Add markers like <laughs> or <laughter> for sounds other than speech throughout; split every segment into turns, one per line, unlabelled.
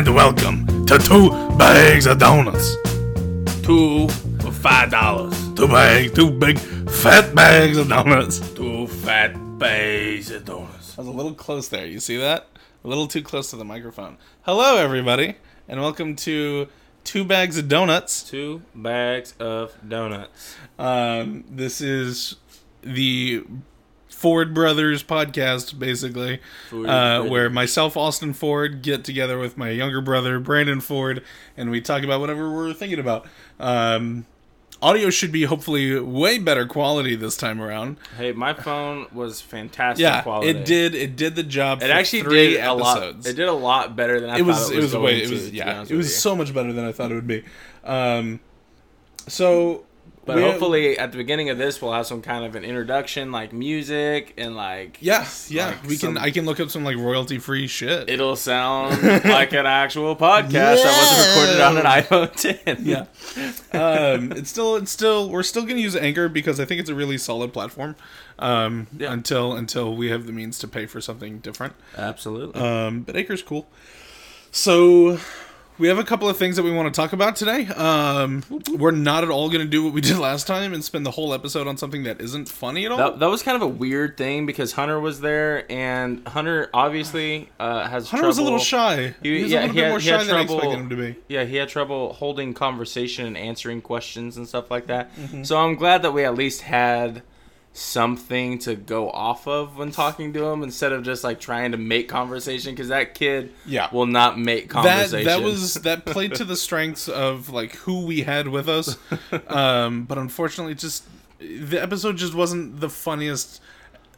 and welcome to Two Bags of Donuts.
Two for five dollars.
Two bags, two big fat bags of donuts.
Two fat bags of donuts.
I was a little close there. You see that? A little too close to the microphone. Hello, everybody, and welcome to Two Bags of Donuts.
Two bags of donuts.
Um, this is the Ford Brothers podcast, basically, uh, where myself, Austin Ford, get together with my younger brother, Brandon Ford, and we talk about whatever we're thinking about. Um, audio should be hopefully way better quality this time around.
Hey, my phone was fantastic
Yeah,
quality.
it did. It did the job.
It actually
three
did a lot. It did a lot better than I
it was
it
it
was.
was
going
way it was
to
yeah it was so much better than I thought it would be. Um, so,
But
we-
hopefully, at the beginning of this, we'll have some kind of an introduction, like music and like.
yeah, yeah,
like
we can. I can look up some like royalty free shit.
It'll sound <laughs> like an actual podcast that wasn't recorded on an iPhone 10. <laughs>
yeah, um, it's still it's still we're still gonna use Anchor because I think it's a really solid platform. Um,
Yeah.
until until we have the means to pay for something different.
absolutely.
Um, but Anchor's cool. So we have a couple of things that we want to talk about today. Um, we're not at all going to do what we did <laughs> last time and spend the whole episode on something that isn't funny at all.
That, that was kind of a weird thing because Hunter was there, and Hunter obviously uh, has
Hunter
trouble.
was a little shy.
He-
He, was
yeah,
a little bit
had-
more shy than I
trouble-
expected him to be.
Yeah, he had trouble holding conversation and answering questions and stuff like that.
Mm-hmm.
So I'm glad that we at least had something to go off of when talking to him instead of just like trying to make conversation because that kid
Yeah.
will not make
That
conversation.
that was that played to the strengths of like who we had with us, <laughs> um, but unfortunately, just the episode just wasn't the funniest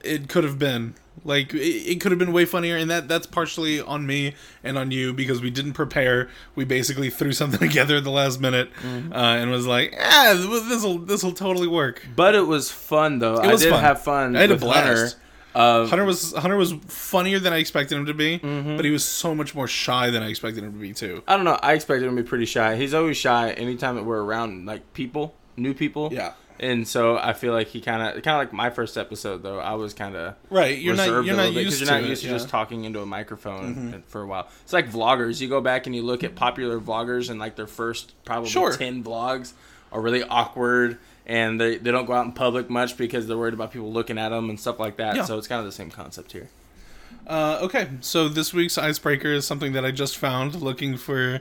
it could have been. Like it, it could have been way funnier, and that that's partially on me and on you because we didn't prepare. We basically threw something <laughs> together at the last minute
Mm-hmm.
uh, and was like, "Ah, this will this will totally work."
but it was fun though.
It was
I did
fun.
have fun.
I had a blast.
Hunter. Uh,
Hunter was Hunter was funnier than I expected him to be,
Mm-hmm.
but he was so much more shy than I expected him to be too.
I don't know. I expected him to be pretty shy. He's always shy anytime that we're around like people, new people.
Yeah.
And so I feel like he kind of, kind of like my first episode though. I was kind of
Right, you're not you're not
little bit
used
you're
to
not used to
yeah.
just talking into a microphone for a while. It's like vloggers. You go back and you look at popular vloggers and like their first probably
Sure.
ten vlogs are really awkward and they, they don't go out in public much because they're worried about people looking at them and stuff like that.
Yeah.
So it's kind of the same concept here.
Uh, okay, so this week's icebreaker is something that I just found looking for.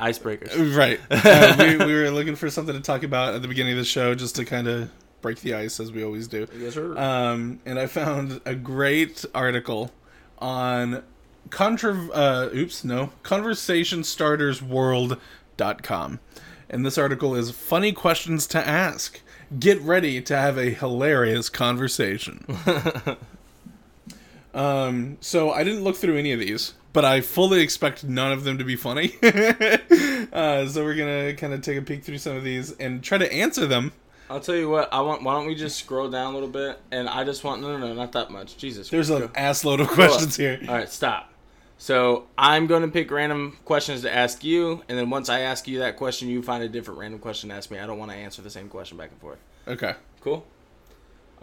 Icebreakers.
Right, <laughs> uh, we, we were looking for something to talk about at the beginning of the show, just to kind of break the ice, as we always do.
Yes, sir.
Um, and I found a great article on contra. Uh, oops, no, conversationstartersworld.com. And this article is funny questions to ask. Get ready to have a hilarious conversation. <laughs> um, so I didn't look through any of these, but I fully expect none of them to be funny. <laughs> uh, so we're gonna kind of take a peek through some of these and try to answer them.
I'll tell you what. I want. Why don't we just scroll down a little bit? And I just want. No, no, no, not that much. Jesus.
There's an assload of questions here.
All right, stop. So I'm going to pick random questions to ask you, and then once I ask you that question, you find a different random question to ask me. I don't want to answer the same question back and forth.
Okay.
Cool.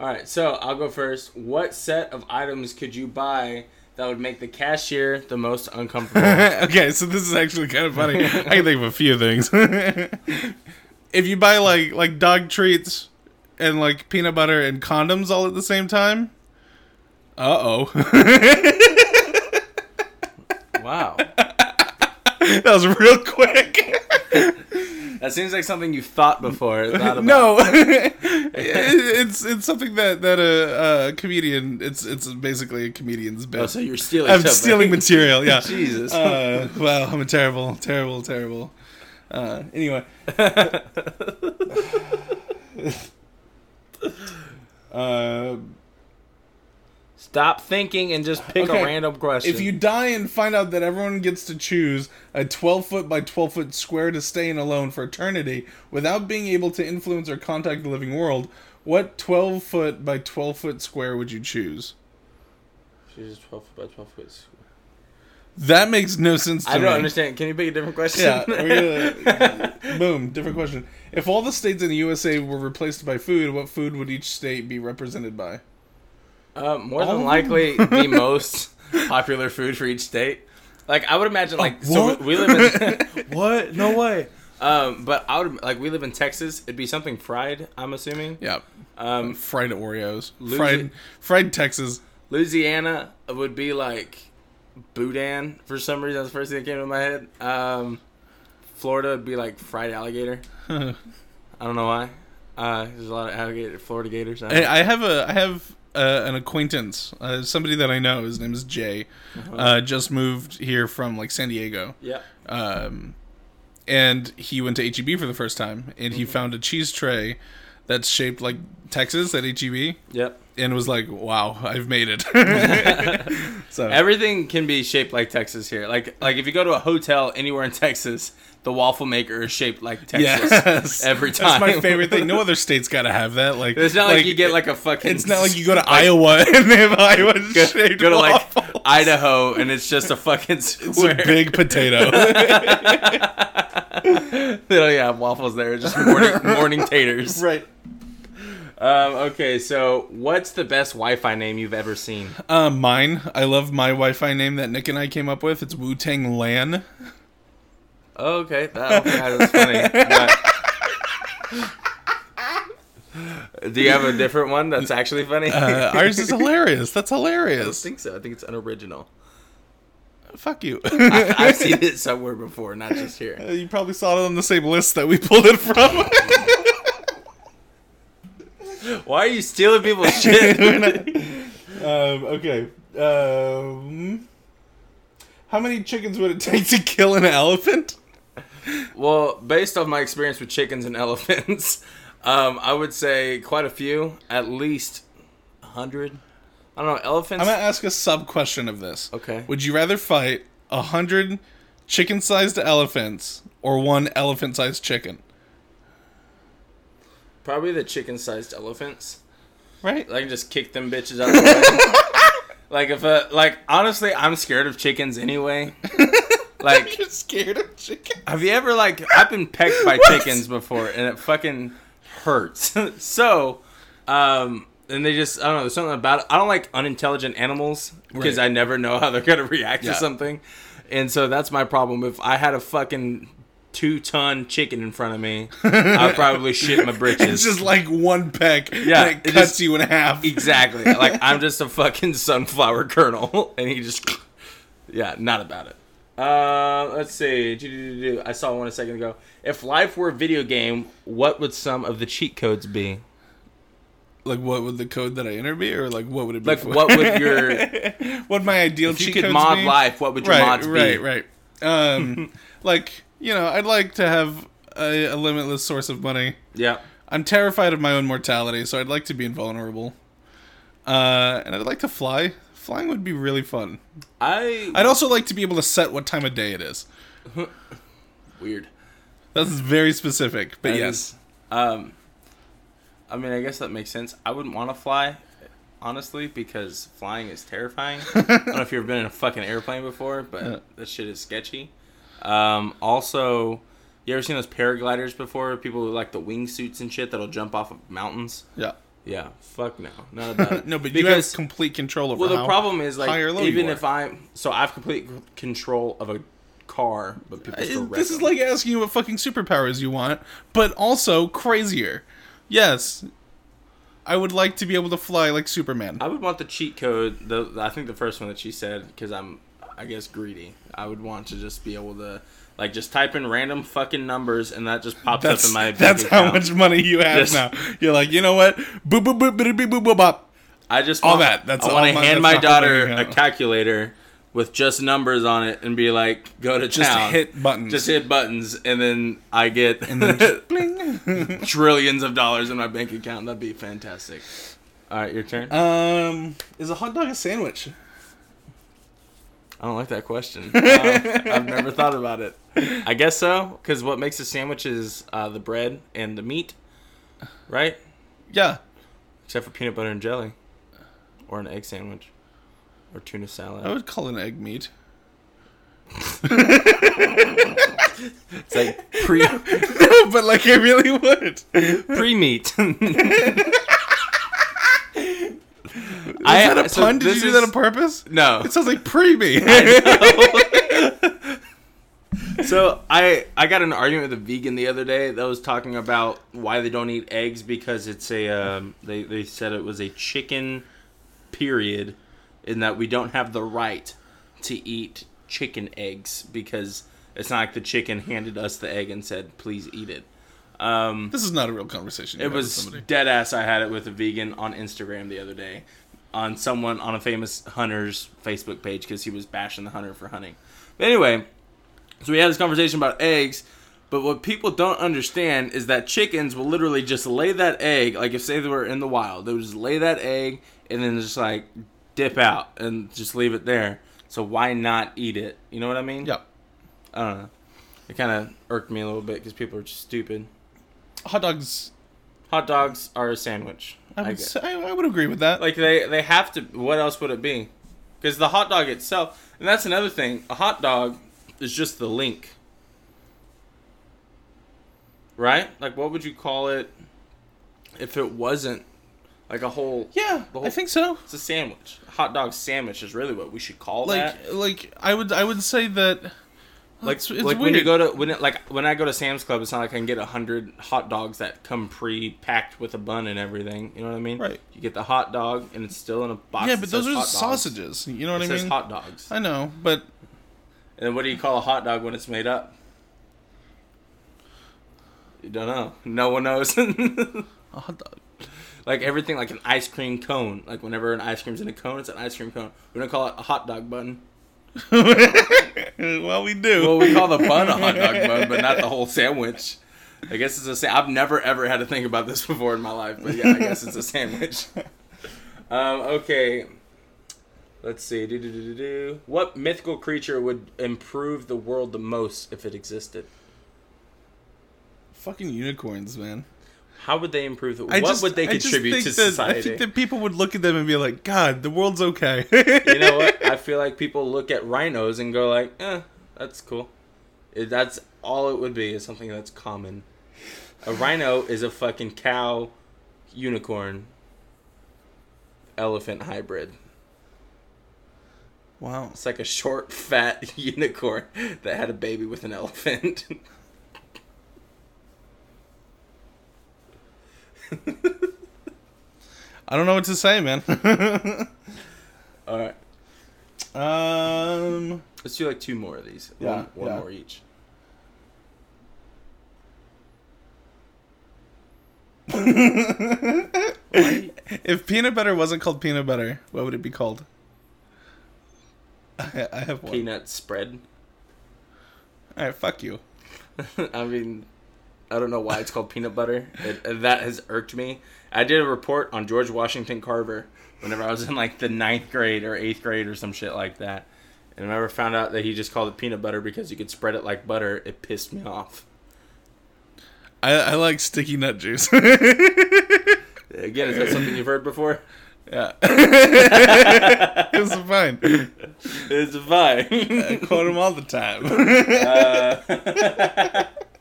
All right, so I'll go first. What set of items could you buy that would make the cashier the most <laughs> uncomfortable?
okay, so this is actually kind of funny. I can think of a few things. <laughs> if you buy like like dog treats and like peanut butter and condoms all at the same time, uh oh,
wow, <laughs>
that was real quick.
That seems like something you thought before. <laughs> Thought
no, <laughs> it's it's something that that a, a comedian. It's it's basically a comedian's bit.
Oh, so you're stealing.
I'm
something.
stealing material. Yeah. <laughs>
Jesus.
Uh, wow, I'm a terrible, terrible, terrible. Uh, anyway. uh,
Stop thinking and just pick
Okay.
a random question.
if you die and find out that everyone gets to choose a 12 foot by 12 foot square to stay in alone for eternity without being able to influence or contact the living world, what 12 foot by 12 foot square would you choose?
She's 12 foot by 12 foot. square.
That makes no sense to
I don't understand. Can you pick a different question?
Yeah, uh, gonna, <laughs> boom. Different question. If all the states in the USA were replaced by food, what food would each state be represented by?
Uh, more than
of
likely, the <laughs> most popular food for each state. Like I would imagine, like
Oh,
so
what?
we, we live in <laughs> <laughs> what? No way. Um, but I would like we live in Texas. It'd be something fried. I'm assuming.
Yeah.
Um,
Fried Oreos. Fried fried Texas.
Louisiana would be like boudin for some reason. That's the first thing that came to my head. Um, Florida would be like fried alligator. I don't know why. Uh, there's a lot of alligator, Florida gators. I don't know.
I, I have a I have uh, an acquaintance, uh, somebody that I know. His name is Jay.
Uh-huh.
Uh, just moved here from like San Diego,
yeah.
um, and he went to HEB for the first time, and
Mm-hmm.
he found a cheese tray that's shaped like Texas at HEB,
Yep.
And was like, "Wow, I've made it." <laughs> so
Everything can be shaped like Texas here. Like like if you go to a hotel anywhere in Texas, the waffle maker is shaped like Texas
yes,
every time.
That's my favorite thing. No other state's got to have that. Like
It's not like, you get like a fucking.
It's not like you go to Iowa and they have Iowa <laughs>
go,
shaped
go to like. Idaho and it's just a fucking
It's a big potato. <laughs>
they don't have waffles there. Just morning, morning taters.
right.
Um, okay, so what's the best Wi-Fi name you've ever seen?
Uh, mine. I love my Wi-Fi name that Nick and I came up with. It's Wu Tang Lan.
Oh, okay, that, okay, that's funny. But- Do you have a different one that's actually funny?
Uh, ours is hilarious. That's hilarious.
I don't think so. I think it's unoriginal.
Fuck you. <laughs>
I, I've seen it somewhere before, not just here.
you probably saw it on the same list that we pulled it from. <laughs>
Why are you stealing people's <laughs> shit?
um, okay. Um, how many chickens would it take to kill an elephant?
well, based off my experience with chickens and <laughs> elephants, um, I would say quite a few, at least a hundred. I don't know, elephants.
I'm gonna ask a sub question of this.
Okay.
Would you rather fight a hundred chicken-sized elephants or one elephant-sized chicken?
Probably the chicken-sized elephants.
Right.
I can just kick them bitches out of the way. <laughs> like if a like honestly, I'm scared of chickens anyway. <laughs> Like,
You're scared of chickens.
have you ever like I've been pecked by chickens before, and it fucking hurts. <laughs> so, um, and they just I don't know. There's something about it. I don't like unintelligent animals because
Right.
I never know how they're gonna react
Yeah.
to something, and so that's my problem. If I had a fucking two ton chicken in front of me, <laughs> I'd probably shit my britches.
It's just like one peck.
Yeah,
and it
it
cuts
just-
you in half.
Exactly. Like I'm <laughs> just a fucking sunflower kernel, <laughs> and he just, yeah, not about it. Uh, let's see. I saw one a second ago. If life were a video game, what would some of the cheat codes be?
Like, what would the code that I enter be, or like, what would it be?
Like,
for?
what would your
what my ideal
if you could mod
be?
life? What would your
right,
mods
right,
be?
right. Um, like you know, I'd like to have a, a limitless source of money.
Yeah.
I'm terrified of my own mortality, so I'd like to be invulnerable. Uh, and I'd like to fly. Flying would be really fun.
I
I'd also like to be able to set what time of day it is. <laughs>
weird.
That's very specific, but
That
yes.
um, I mean, I guess that makes sense. I wouldn't want to fly, honestly, because flying is terrifying. <laughs> I don't know if you've ever been in a fucking airplane before, but
Yeah.
that shit is sketchy. Um, also, you ever seen those paragliders before? People with like the wingsuits and shit that'll jump off of mountains.
Yeah.
Yeah, fuck no, not about it.
No, but you have complete control over
well, the problem is like even if I'm so I have complete control of a car, but people still
Uh,
wreck
This is
them.
like asking you what fucking superpowers you want, but also crazier. Yes, I would like to be able to fly like Superman.
I would want the cheat code. The I think the first one that she said because I'm I guess greedy. I would want to just be able to like just type in random fucking numbers and that just pops
That's
up in my. bank <laughs>
that's how much money you have
Just-
now. You're like, you know what? Boop boop boop boop boop boop boop. bop.
I just
all
want,
that. That's
I want to hand my daughter a calculator with just numbers on it and be like, go to
Just
town.
hit buttons.
Just hit buttons, and then I get
and then <laughs> bling. <laughs>
trillions of dollars in my bank account. That'd be fantastic. All right, your turn.
um, is a hot dog a sandwich?
I don't like that question. Uh, <laughs> I've never thought about it. I guess so, because what makes a sandwich is uh, the bread and the meat, right?
Yeah.
Except for peanut butter and jelly, or an egg sandwich, or tuna salad.
I would call an egg meat.
It's like pre <laughs> No,
but like I really would.
pre meat. <laughs>
Is that a pun? Did you do that on purpose?
No.
It sounds like pre me. <laughs> <laughs>
So I I got an argument with a vegan the other day that was talking about why they don't eat eggs because it's a um, they they said it was a chicken period, in that we don't have the right to eat chicken eggs because it's not like the chicken handed us the egg and said please eat it. Um,
This is not a real conversation.
it was dead ass. I had it with a vegan on Instagram the other day, on someone on a famous hunter's Facebook page because he was bashing the hunter for hunting. But anyway, so we had this conversation about eggs. But what people don't understand is that chickens will literally just lay that egg, like if say they were in the wild, they would just lay that egg and then just like dip out and just leave it there. So why not eat it? You know what I mean?
Yeah.
I don't know. It kind of irked me a little bit because people are just stupid.
Hot dogs.
Hot dogs are a sandwich.
I would, I, I would agree with that.
Like they they have to. What else would it be? Because the hot dog itself, and that's another thing. A hot dog is just the link, right? Like what would you call it if it wasn't like a whole?
yeah,
the
I think so.
It's a sandwich. A hot dog sandwich is really what we should call
Like,
that.
like I would, I would say that.
Like,
it's, it's
like
weird.
when you go to when it, like when I go to Sam's Club, it's not like I can get a hundred hot dogs that come pre-packed with a bun and everything. You know what I mean?
Right.
You get the hot dog and it's still in a box.
yeah, but those are sausages. You know what
It
I
says
mean?
hot dogs.
I know, but
And what do you call a hot dog when it's made up? You don't know. No one knows. <laughs>
a hot dog.
like everything, like an ice cream cone. Like whenever an ice cream's in a cone, it's an ice cream cone. We don't call it a hot dog bun. <laughs>
well, we do.
Well, we call the bun a hot dog bun, but not the whole sandwich. I guess it's a sa- I've never ever had to think about this before in my life, but yeah, I guess it's a sandwich. <laughs> Um, okay. Let's see. Do, do, do, do, do. What mythical creature would improve the world the most if it existed?
Fucking unicorns, man.
How would they improve the What
just,
would they contribute to
that,
society?
I think that people would look at them and be like, "God, the world's okay."
you know what? <laughs> I feel like people look at rhinos and go like, "Eh, that's cool." That's all it would be is something that's common. A rhino is a fucking cow, unicorn, elephant hybrid.
Wow.
It's like a short, fat <laughs> unicorn that had a baby with an elephant. <laughs>
I don't know what to say, man. <laughs>
all right,
um.
let's do like two more of these.
Yeah,
one, one
yeah.
more each. <laughs>
If peanut butter wasn't called peanut butter, what would it be called? I, I have one.
Peanut spread.
All right, fuck you. <laughs>
I mean, I don't know why it's called peanut butter. It, that has irked me. I did a report on George Washington Carver whenever I was in like the ninth grade or eighth grade or some shit like that. And I found out that he just called it peanut butter because you could spread it like butter, it pissed me off.
I, I like sticky nut juice. <laughs>
Again, is that something you've heard before?
yeah. <laughs> it's fine.
It's fine.
I quote him all the time.
Uh, <laughs>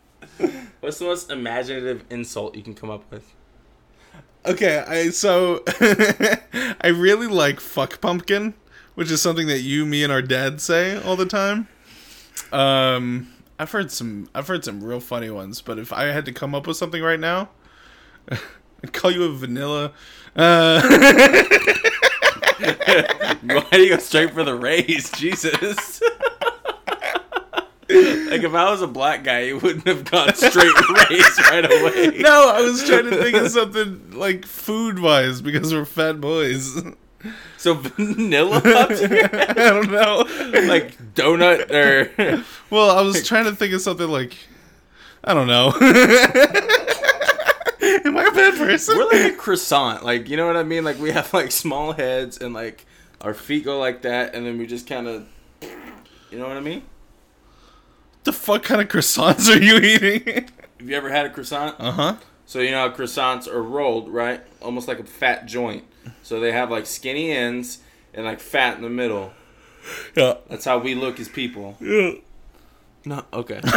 <laughs> what's the most imaginative insult you can come up with?
Okay, I so <laughs> I really like fuck pumpkin, which is something that you, me, and our dad say all the time. Um, I've heard some I've heard some real funny ones, but if I had to come up with something right now, <laughs> I'd call you a vanilla. Uh,
Why do you go straight for the raise? Jesus. Like if I was a black guy, you wouldn't have gone straight race right away. <laughs>
no, I was trying to think of something like food wise because we're fat boys.
So vanilla puffs, <laughs>
I don't know.
like donut or
Well, I was trying to think of something like I don't know. <laughs> Am I a bad person?
we're like a croissant. Like you know what I mean? Like we have like small heads and like our feet go like that, and then we just kind of, you know what I mean?
The fuck kind of croissants are you eating?
Have you ever had a croissant?
Uh huh.
So you know how croissants are rolled, right? Almost like a fat joint. So they have like skinny ends and like fat in the middle.
Yeah.
That's how we look as people.
yeah.
No, okay. <laughs>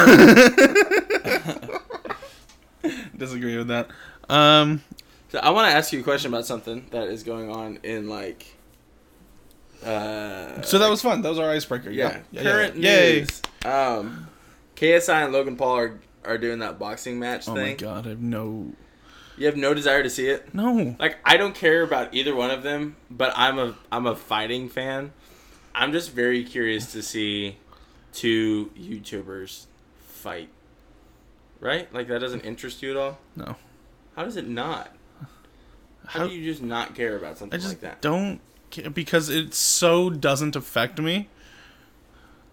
Disagree with that. Um.
so I want to ask you a question about something that is going on in like. Uh,
So that was fun. That was our icebreaker.
yeah,
Yeah.
current
yeah. Yay.
Um, KSI and Logan Paul are, are doing that boxing match
Oh
thing.
my god, I have no
You have no desire to see it.
no.
Like I don't care about either one of them, but I'm a I'm a fighting fan. I'm just very curious to see two YouTubers fight. Right? Like that doesn't interest you at all?
No.
How does it not? How,
How-
do you just not care about something I
just
like that?
don't because it so doesn't affect me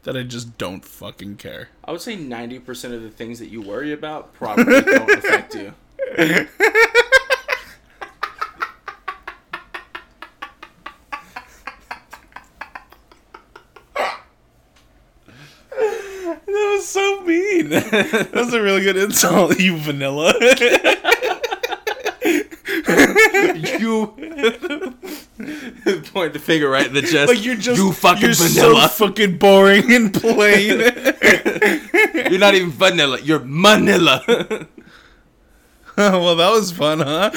that I just don't fucking care.
I would say 90% of the things that you worry about probably don't <laughs> affect you.
That was so mean. that was a really good insult, you vanilla. <laughs>
you <laughs> point the finger right in the chest.
like you're just
you fucking
you're
vanilla.
so fucking boring and plain. <laughs>
you're not even vanilla. You're Manila. <laughs>
well, that was fun, huh?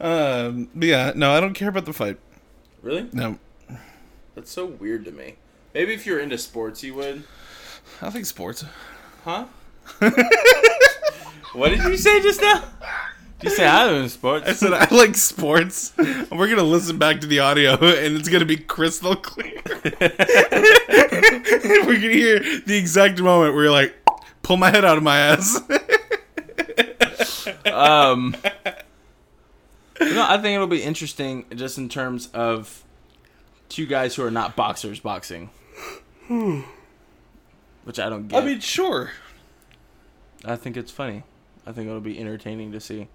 um, yeah, no, I don't care about the fight.
really?
No,
That's so weird to me. Maybe if you're into sports, you would.
I think sports.
Huh? what did you say just now? Did you say I'm into sports?
I said I like sports. We're gonna listen back to the audio, and it's gonna be crystal clear. <laughs> We're gonna hear the exact moment where you're like, "Pull my head out of my ass."
um, no, I think it'll be interesting just in terms of two guys who are not boxers boxing. Which I don't get.
I mean, sure.
I think it's funny. I think it'll be entertaining to see.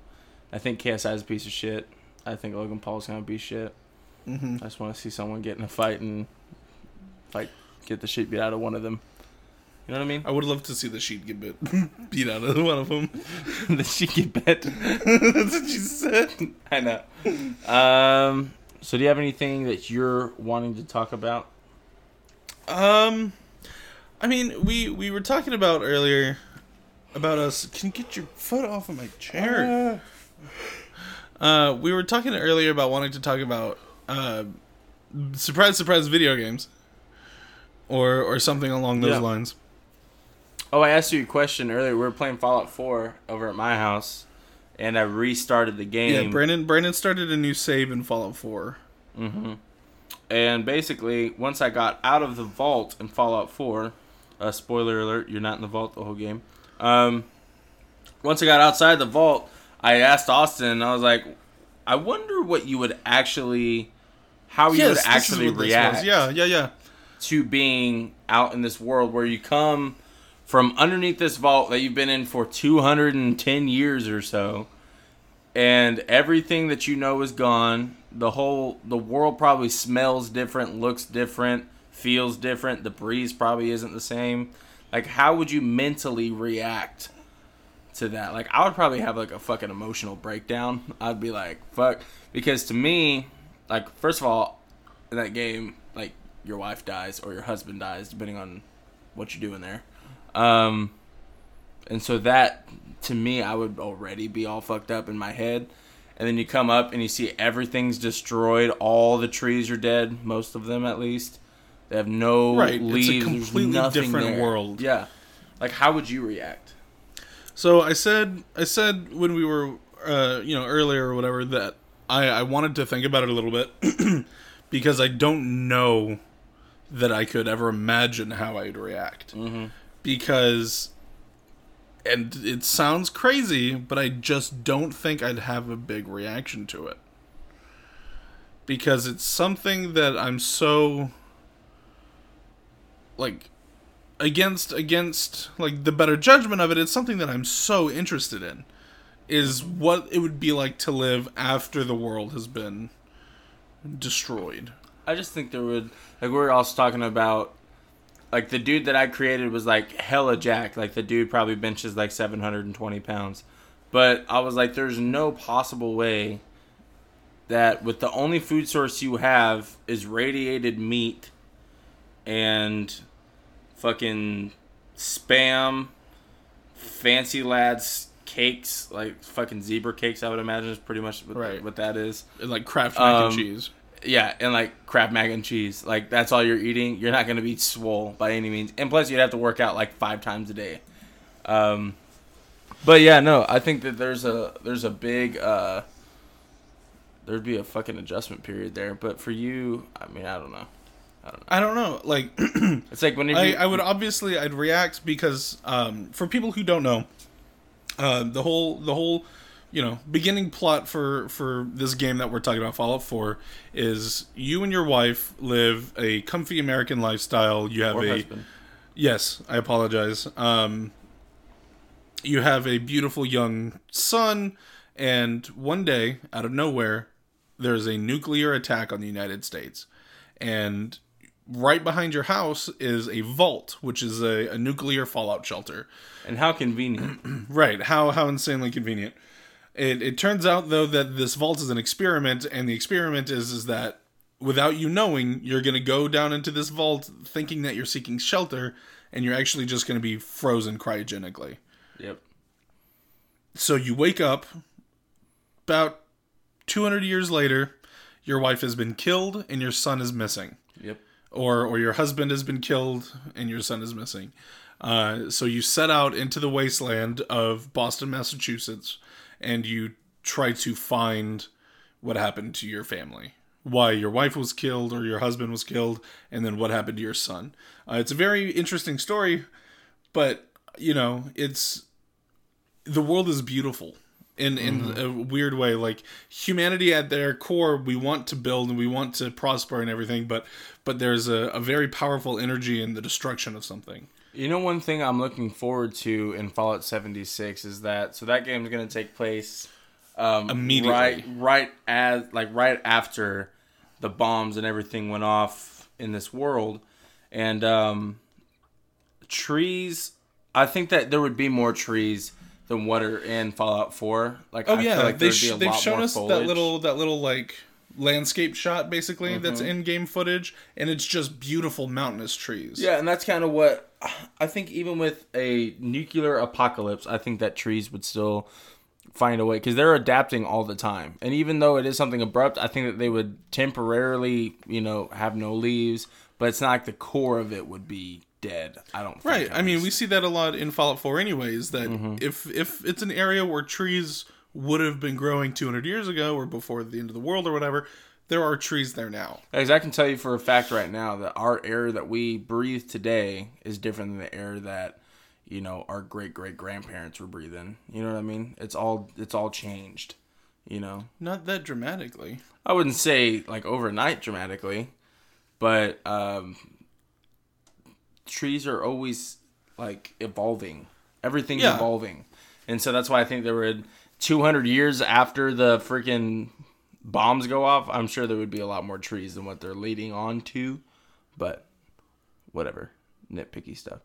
I think KSI is a piece of shit. I think Logan Paul's gonna be shit.
hmm
I just want to see someone get in a fight and like get the shit beat out of one of them. You know what I mean?
I would love to see the sheet get bit <laughs> beat out of one of them. <laughs>
the shit get bent. <laughs>
That's what you said.
I know. Um. So do you have anything that you're wanting to talk about?
Um, I mean, we we were talking about earlier about us. Can you get your foot off of my chair? Uh, we were talking earlier about wanting to talk about uh, surprise, surprise, video games, or or something along those
Yeah.
lines.
Oh, I asked you a question earlier. We were playing Fallout 4 over at my house, and I restarted the game.
Yeah, Brandon Brandon started a new save in Fallout Four.
Mm-hmm. And basically, once I got out of the vault in Fallout 4, uh, spoiler alert, you're not in the vault the whole game. Um, once I got outside the vault, I asked Austin, I was like, I wonder what you would actually, how you would actually react.
Yeah, yeah, yeah.
to being out in this world where you come from underneath this vault that you've been in for 210 years or so and everything that you know is gone the whole the world probably smells different looks different feels different the breeze probably isn't the same like how would you mentally react to that. Like i would probably have like a fucking emotional breakdown. I'd be like fuck. Because to me like first of all in that game like your wife dies or your husband dies depending on what you're doing there. Um and so that to me i would already be all fucked up in my head. And then you come up and you see everything's destroyed. All the trees are dead most of them at least. They have no
Right, it's a completely different
there.
world.
yeah. Like how would you react
So I said, I said when we were, uh, you know, earlier or whatever that I, I wanted to think about it a little bit <clears throat> because I don't know that I could ever imagine how I'd react
mm-hmm.
because, and it sounds crazy, but I just don't think I'd have a big reaction to it because it's something that I'm so like against against like the better judgment of it it's something that i'm so interested in is what it would be like to live after the world has been destroyed
I just think there would like we're also talking about like the dude that I created was like hella jack. Like the dude probably benches like seven hundred and twenty pounds. But I was like, there's no possible way that with the only food source you have is radiated meat and fucking spam, fancy lads cakes, like fucking zebra cakes. I would imagine is pretty much what,
Right.
what that is
And, like kraft mac
Um,
and cheese
Yeah, and like crab mac and cheese. Like that's all you're eating. You're not gonna be swole by any means. And plus, you'd have to work out like five times a day. Um, but yeah, no, I think that there's a there's a big uh, there'd be a fucking adjustment period there. But for you, I mean, I don't know.
I don't know. Like, <clears throat>
It's like when you
I, I would obviously I'd react because um, for people who don't know, uh, the whole the whole you know beginning plot for for this game that we're talking about Fallout 4 is you and your wife live a comfy American lifestyle. You have
or
a
husband.
Yes, I apologize. Um, you have a beautiful young son, and one day, out of nowhere, there's a nuclear attack on the United States. And right behind your house is a vault, which is a, a nuclear fallout shelter.
And how convenient. <clears throat>
Right. How how insanely convenient. It it turns out though that this vault is an experiment, and the experiment is is that without you knowing, you're gonna go down into this vault thinking that you're seeking shelter, and you're actually just gonna be frozen cryogenically.
yep.
So you wake up about 200 years later, your wife has been killed and your son is missing.
Yep.
Or, or your husband has been killed and your son is missing. Uh, so you set out into the wasteland of Boston, Massachusetts, and you try to find what happened to your family. Why your wife was killed or your husband was killed, and then what happened to your son. Uh, it's a very interesting story, but, you know, it's the world is beautiful in in a weird way like humanity at their core we want to build and we want to prosper and everything but but there's a, a very powerful energy in the destruction of something
You know, one thing I'm looking forward to in Fallout 76 is that so that game is going to take place um,
Immediately.
right, right as like right after the bombs and everything went off in this world, and um, trees. I think that there would be more trees than what are in Fallout 4. Like,
oh
I
yeah
like
they sh- they've shown us that little that little like landscape shot basically that's
Mm-hmm.
in game footage and it's just beautiful mountainous trees
Yeah, and that's kind of what I think. Even with a nuclear apocalypse, I think that trees would still find a way because they're adapting all the time. And even though it is something abrupt, I think that they would temporarily, you know, have no leaves, but it's not like the core of it would be dead. I don't. Think,
Right.
at
I mean, we see that a lot in Fallout 4 anyways that
Mm-hmm.
if if it's an area where trees would have been growing 200 years ago or before the end of the world or whatever, there are trees there now.
As I can tell you for a fact right now that our air that we breathe today is different than the air that you know our great great grandparents were breathing. You know what I mean? It's all it's all changed. You know.
Not that dramatically.
I wouldn't say like overnight dramatically, but um, trees are always like evolving. Everything's
Yeah.
evolving, and so that's why I think there would 200 years after the freaking bombs go off. I'm sure there would be a lot more trees than what they're leading on to, but whatever, nitpicky stuff.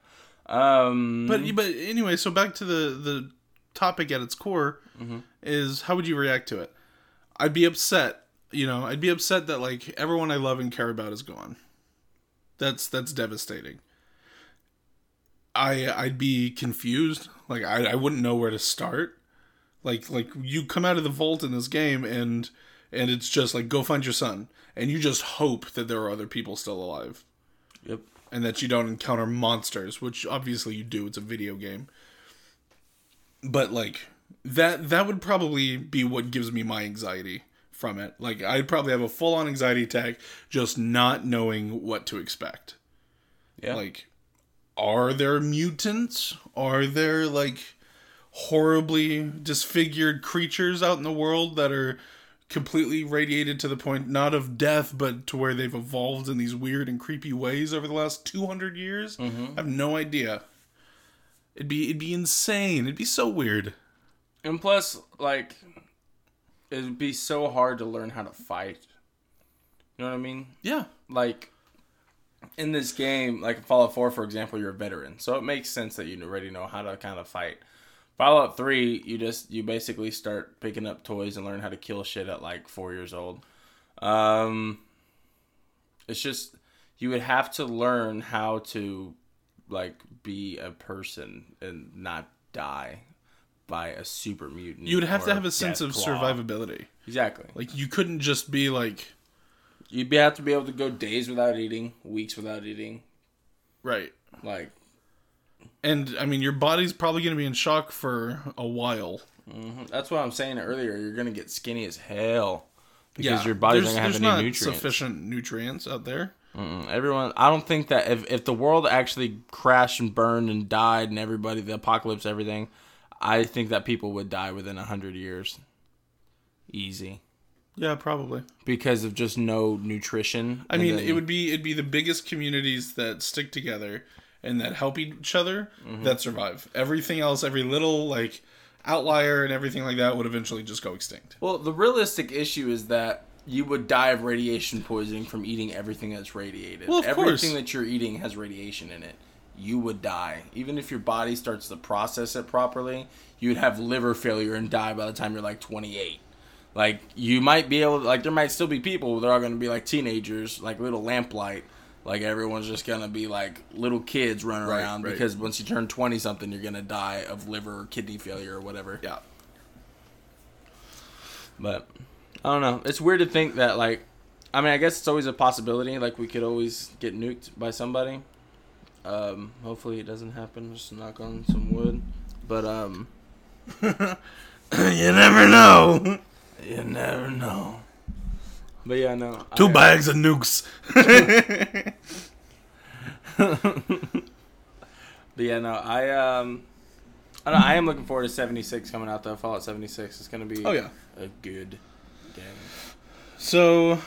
Um,
But but anyway, so back to the the topic at its core is how would you react to it? I'd be upset. You know, I'd be upset that like everyone I love and care about is gone. That's that's devastating. I I'd be confused. Like I I wouldn't know where to start. Like like you come out of the vault in this game and and it's just like go find your son and you just hope that there are other people still alive
yep.
and that you don't encounter monsters, which obviously you do. It's a video game. But like that that would probably be what gives me my anxiety from it. Like I'd probably have a full on anxiety attack just not knowing what to expect.
Yeah.
Like are there mutants? Are there like horribly disfigured creatures out in the world that are completely radiated to the point not of death but to where they've evolved in these weird and creepy ways over the last 200 years mm-hmm. i have no idea it'd be it'd be insane it'd be so weird
And plus, like, it'd be so hard to learn how to fight. You know what I mean?
yeah
Like, in this game, like Fallout 4, for example, you're a veteran. So it makes sense that you already know how to kind of fight. Fallout 3, you just, you basically start picking up toys and learn how to kill shit at like four years old. Um, it's just, you would have to learn how to, like, be a person and not die by a super mutant.
you would have to have a sense of
Deathclaw.
survivability
Exactly.
like you couldn't just be like
You'd have to be able to go days without eating, weeks without eating.
Right.
Like,
And I mean, your body's probably going to be in shock for a while.
mhm. that's what I'm saying earlier. You're gonna get skinny as hell because your body's not gonna have
there's
any
not
nutrients.
Sufficient nutrients out there.
Mm-mm. Everyone, I don't think that if, if the world actually crashed and burned and died and everybody, the apocalypse, everything, I think that people would die within a hundred years, easy,
Yeah, probably.
because of just no nutrition.
I mean,
then-
it would be it'd be the biggest communities that stick together and that help each other
Mm-hmm.
that survive. Everything else, every little like outlier and everything like that would eventually just go extinct.
Well, the realistic issue is that you would die of radiation poisoning from eating everything that's radiated.
Well, of
everything
course.
that you're eating has radiation in it. You would die. Even if your body starts to process it properly, you would have liver failure and die by the time you're like 28. Like, you might be able to, like, there might still be people, they're all going to be like teenagers, like little lamplight. Like, everyone's just going to be like little kids running
Right,
around
right.
because once you turn 20 something, you're going to die of liver or kidney failure or whatever.
Yeah.
But I don't know. It's weird to think that like I mean, I guess it's always a possibility. Like we could always get nuked by somebody. Um, hopefully it doesn't happen. Just knock on some wood. But um, <laughs>
you never know. <laughs>
you never know. But yeah, no.
Two
I-
bags of nukes. <laughs>
But yeah, no. I um, I, know, I am looking forward to seventy six coming out though. Fallout seventy six. It's gonna be
Oh yeah.
a good game.
So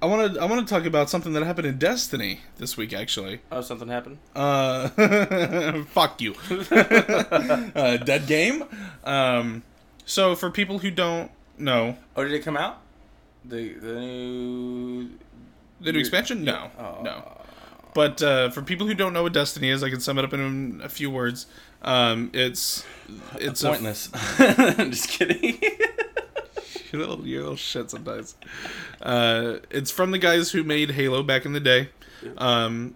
I want to I want to talk about something that happened in Destiny this week actually.
Oh, something happened.
Uh, <laughs> fuck you. <laughs> uh, dead game. Um, so for people who don't know,
Oh, did it come out? The the new.
the new expansion? No,
Oh.
no. But uh, for people who don't know what Destiny is, I can sum it up in a few words. Um, it's it's
Pointless. I'm <laughs> just kidding.
you <laughs> little, you little shit sometimes. Uh, it's from the guys who made Halo back in the day. Um,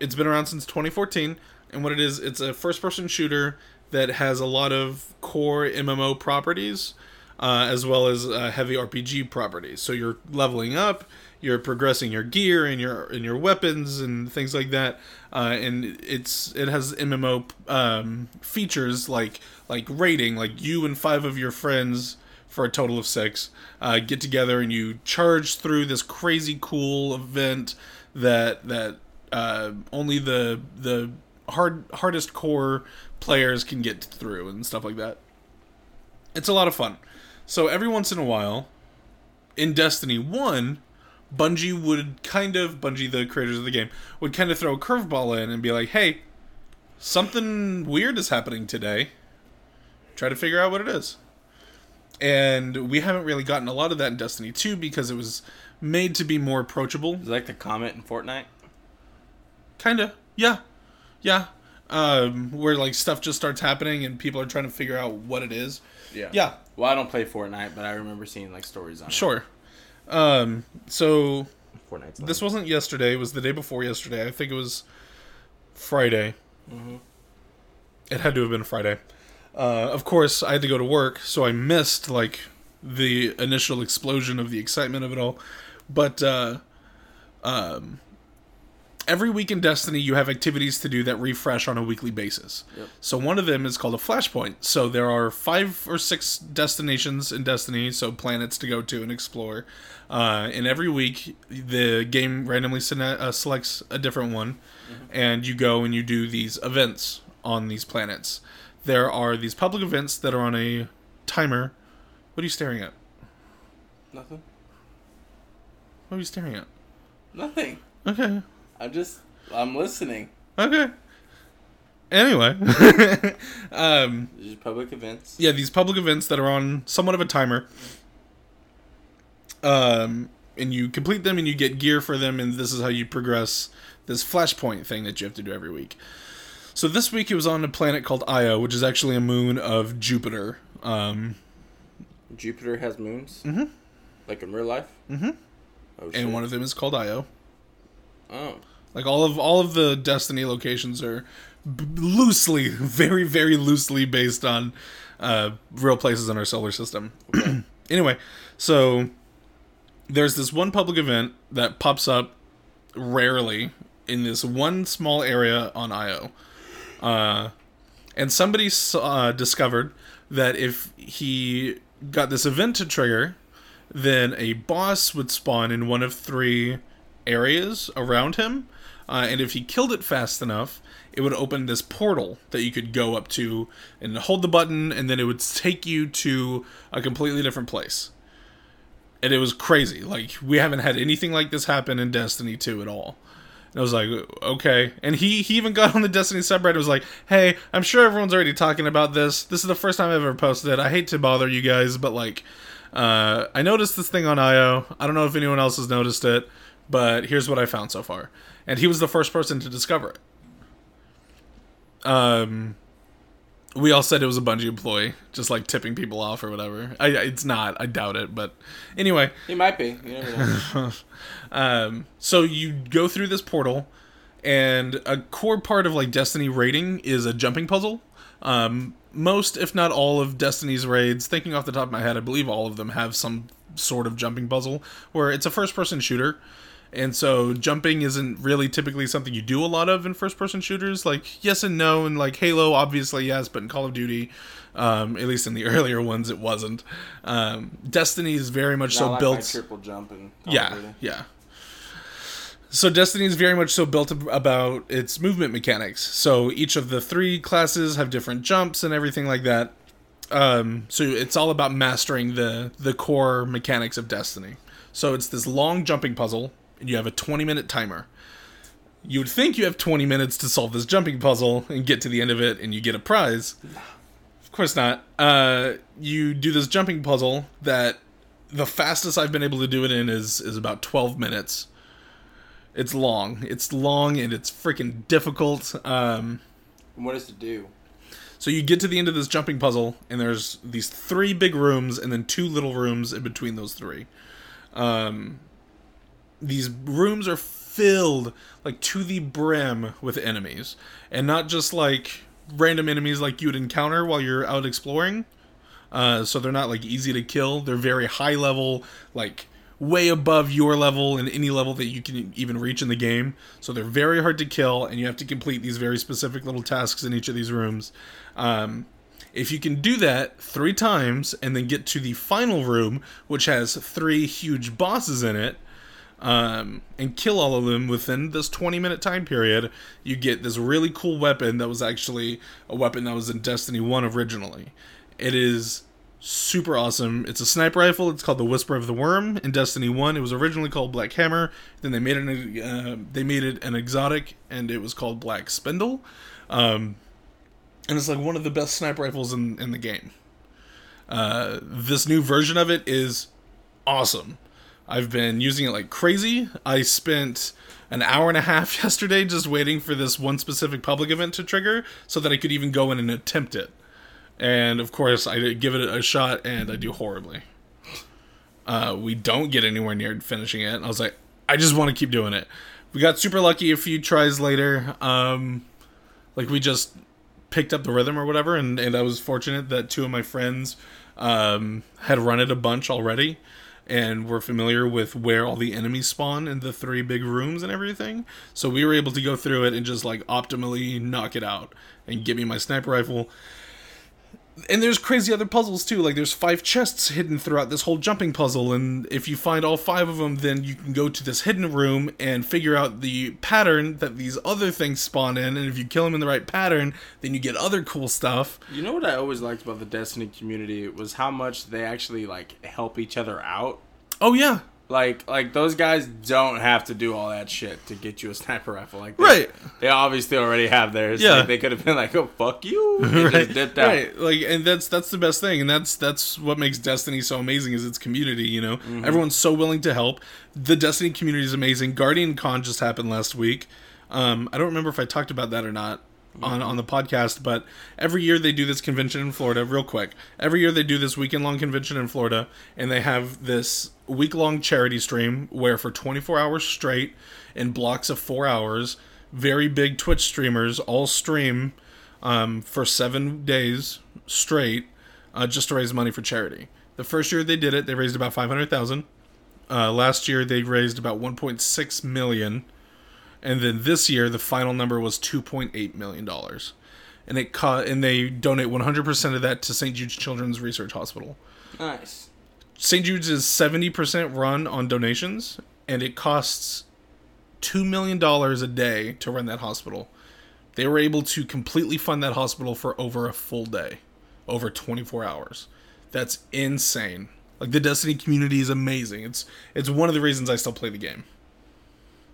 it's been around since 2014, and what it is, it's a first-person shooter that has a lot of core MMO properties, uh, as well as uh, heavy RPG properties. So you're leveling up, you're progressing your gear and your and your weapons and things like that. Uh, and it's it has MMO um, features like like raiding, like you and five of your friends for a total of six uh, get together and you charge through this crazy cool event that that uh, only the the hard hardest core players can get through and stuff like that. It's a lot of fun. So every once in a while, in Destiny One, Bungie would kind of Bungie, the creators of the game, would kind of throw a curveball in and be like, "Hey, something weird is happening today. Try to figure out what it is." And we haven't really gotten a lot of that in Destiny 2 because it was made to be more approachable.
Is like the comet in Fortnite?
Kinda. Yeah. Yeah. Um, where like stuff just starts happening and people are trying to figure out what it is.
Yeah.
Yeah.
Well, I don't play Fortnite, but I remember seeing like stories on it.
Sure. Um, so
Fortnite's
this wasn't yesterday, it was the day before yesterday. I think it was Friday. It had to have been Friday. Uh, of course, I had to go to work, so I missed like the initial explosion of the excitement of it all. But uh, um, every week in Destiny, you have activities to do that refresh on a weekly basis.
Yep.
So one of them is called a flashpoint. So there are five or six destinations in Destiny, so planets to go to and explore. Uh, and every week, the game randomly uh, selects a different one, and you go and you do these events on these planets. There are these public events that are on a timer. What are you staring at?
Nothing.
What are you staring at?
Nothing.
Okay.
I'm just. I'm listening.
Okay. Anyway, <laughs> um,
These public events.
yeah, these public events that are on somewhat of a timer. Um, and you complete them and you get gear for them, and this is how you progress this flashpoint thing that you have to do every week. So this week it was on a planet called Io, which is actually a moon of Jupiter. Um,
Jupiter has moons. Mm-hmm. Like in real life.
Mm-hmm.
Oh shit.
and one of them is called Io.
Oh.
Like all of all of the Destiny locations are b- loosely, <laughs> very very loosely based on uh, real places in our solar system. <clears throat> anyway, so there's this one public event that pops up rarely in this one small area on IO. Uh, and somebody saw, uh, discovered that if he got this event to trigger, then a boss would spawn in one of three areas around him. Uh, and if he killed it fast enough, it would open this portal that you could go up to and hold the button, and then it would take you to a completely different place. And it was crazy. Like, we haven't had anything like this happen in Destiny 2 at all. And I was like, okay. And he, he even got on the Destiny subreddit and was like, hey, I'm sure everyone's already talking about this. This is the first time I've ever posted it. I hate to bother you guys, but like, uh, I noticed this thing on Io. I don't know if anyone else has noticed it, but here's what I found so far. And he was the first person to discover it. Um, we all said it was a Bungie employee, just like tipping people off or whatever. I, it's not. I doubt it. But anyway,
He might be. You never know. <laughs>
um, so you go through this portal, and a core part of like Destiny raiding is a jumping puzzle. Um, most, if not all, of Destiny's raids, thinking off the top of my head, I believe all of them have some sort of jumping puzzle where it's a first-person shooter. And so jumping isn't really typically something you do a lot of in first person shooters. Like yes and no, and like Halo, obviously yes, but in Call of Duty, um, at least in the <laughs> earlier ones, it wasn't. Um, Destiny is very much so
like
built.
triple jump and Call of
Yeah, yeah. So Destiny is very much so built ab- about its movement mechanics. So each of the three classes have different jumps and everything like that. Um, so it's all about mastering the the core mechanics of Destiny. So it's this long jumping puzzle, and you have a 20 minute timer. You would think you have 20 minutes to solve this jumping puzzle and get to the end of it, and you get a prize. Of course not. Uh, you do this jumping puzzle that the fastest I've been able to do it in is is about 12 minutes. It's long. It's long and it's freaking difficult. Um,
And what is to do?
so you get to the end of this jumping puzzle, and there's these three big rooms, and then two little rooms in between those three. Um, these rooms are filled like to the brim with enemies, and not just like random enemies like you would encounter while you're out exploring. Uh, so they're not like easy to kill. They're very high level, like way above your level and any level that you can even reach in the game. So they're very hard to kill, and you have to complete these very specific little tasks in each of these rooms. Um, if you can do that three times and then get to the final room, which has three huge bosses in it, um, and kill all of them within this 20 minute time period, you get this really cool weapon that was actually a weapon that was in Destiny 1 originally. It is super awesome. It's a sniper rifle. It's called the Whisper of the Worm in Destiny 1. It was originally called Black Hammer. Then they made it uh, they made it an exotic and it was called Black Spindle. Um, and it's like one of the best sniper rifles in, in the game. Uh, this new version of it is awesome. I've been using it like crazy. I spent an hour and a half <laughs> yesterday just waiting for this one specific public event to trigger so that I could even go in and attempt it. And of course, I give it a shot and I do horribly. Uh, we don't get anywhere near finishing it. I was like, I just want to keep doing it. We got super lucky a few tries later. Um, like we just picked up the rhythm or whatever, and, and I was fortunate that two of my friends um, had run it a bunch already and we're familiar with where all the enemies spawn in the three big rooms and everything. So we were able to go through it and just like optimally knock it out and get me my sniper rifle. And there's crazy other puzzles too. Like there's five chests hidden throughout this whole jumping puzzle, and if you find all five of them, then you can go to this hidden room and figure out the pattern that these other things spawn in. And if you kill them in the right pattern, then you get other cool stuff.
You know what I always liked about the Destiny community was how much they actually like help each other out.
Oh yeah,
Like like those guys don't have to do all that shit to get you a sniper rifle. Like they,
Right.
they obviously already have theirs.
Yeah.
Like, they could have been like, oh fuck you, <laughs> and just dipped out.
Right, like, and that's that's the best thing, and that's that's what makes Destiny so amazing is its community. You know,
Mm-hmm.
everyone's so willing to help. The Destiny community is amazing. Guardian Con just happened last week. Um, I don't remember if I talked about that or not on on the podcast, but every year they do this convention in Florida. Real quick, every year they do this weekend long convention in Florida, and they have this week long charity stream where for 24 hours straight, in blocks of four hours, very big Twitch streamers all stream um, for seven days straight uh, just to raise money for charity. The first year they did it, they raised about five hundred thousand. Uh, last year they raised about 1.6 million, and then this year the final number was 2.8 million dollars, and it co- and they donate 100 percent of that to St. Jude's Children's Research Hospital.
Nice.
St. Jude's is 70 percent run on donations, and it costs two million dollars a day to run that hospital. They were able to completely fund that hospital for over a full day, over 24 hours. That's insane. Like the Destiny community is amazing. It's it's one of the reasons I still play the game.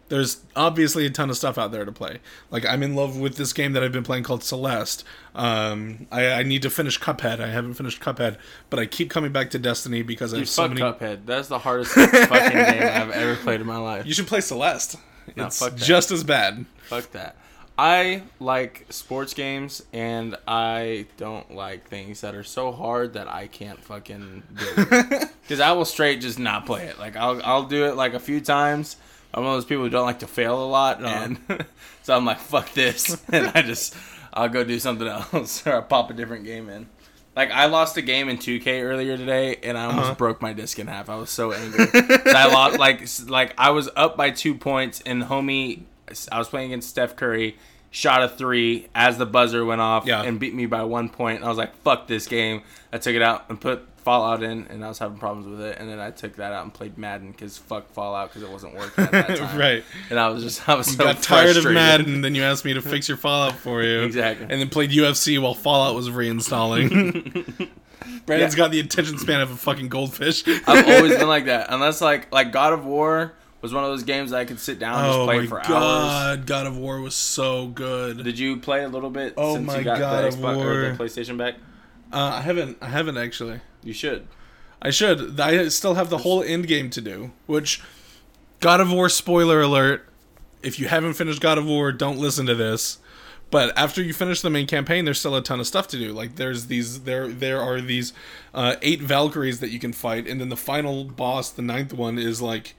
There's obviously a ton of stuff out there to play. Like I'm in love with this game that I've been playing called Celeste. Um, I, I need to finish Cuphead. I haven't finished Cuphead, but I keep coming back to Destiny because I have so many.
Cuphead. That's the hardest fucking game I've ever played in my life.
You should play Celeste.
No,
it's
fuck that.
just as bad.
Fuck that. I like sports games, and I don't like things that are so hard that I can't fucking do it. <laughs> Because I will straight just not play it. Like I'll I'll do it like a few times. I'm one of those people who don't like to fail a lot, and <laughs> so I'm like fuck this, <laughs> and I just I'll go do something else <laughs> or I'll pop a different game in. Like I lost a game in 2K earlier today, and I almost
Uh-huh.
broke my disc in half. I was so angry. I lost like like I was up by two points, and homie, I was playing against Steph Curry, shot a three as the buzzer went off,
Yeah.
and beat me by one point. And I was like, "Fuck this game." I took it out and put Fallout in, and I was having problems with it. And then I took that out and played Madden because fuck Fallout because it wasn't working at that <laughs> time.
right.
And I was just I was
You
so
got tired of. Madden, and then you asked me to fix your Fallout for you.
Exactly.
And then played UFC while Fallout was reinstalling. <laughs> Brandon's
Yeah.
got the attention span of a fucking goldfish.
I've always been <laughs> like that. Unless like like God of War was one of those games that I could sit down and just
oh
play
my
for hours.
god, God of War was so good.
Did you play a little bit
Oh
since
my
you got
God
the
of
Xbox or the
War.
PlayStation back?
Uh, I haven't, I haven't actually.
You should.
I should. I still have the whole end game to do. Which, God of War spoiler alert. If you haven't finished God of War, don't listen to this. But after you finish the main campaign, there's still a ton of stuff to do. Like there's these there there are these uh, eight Valkyries that you can fight, and then the final boss, the ninth one, is like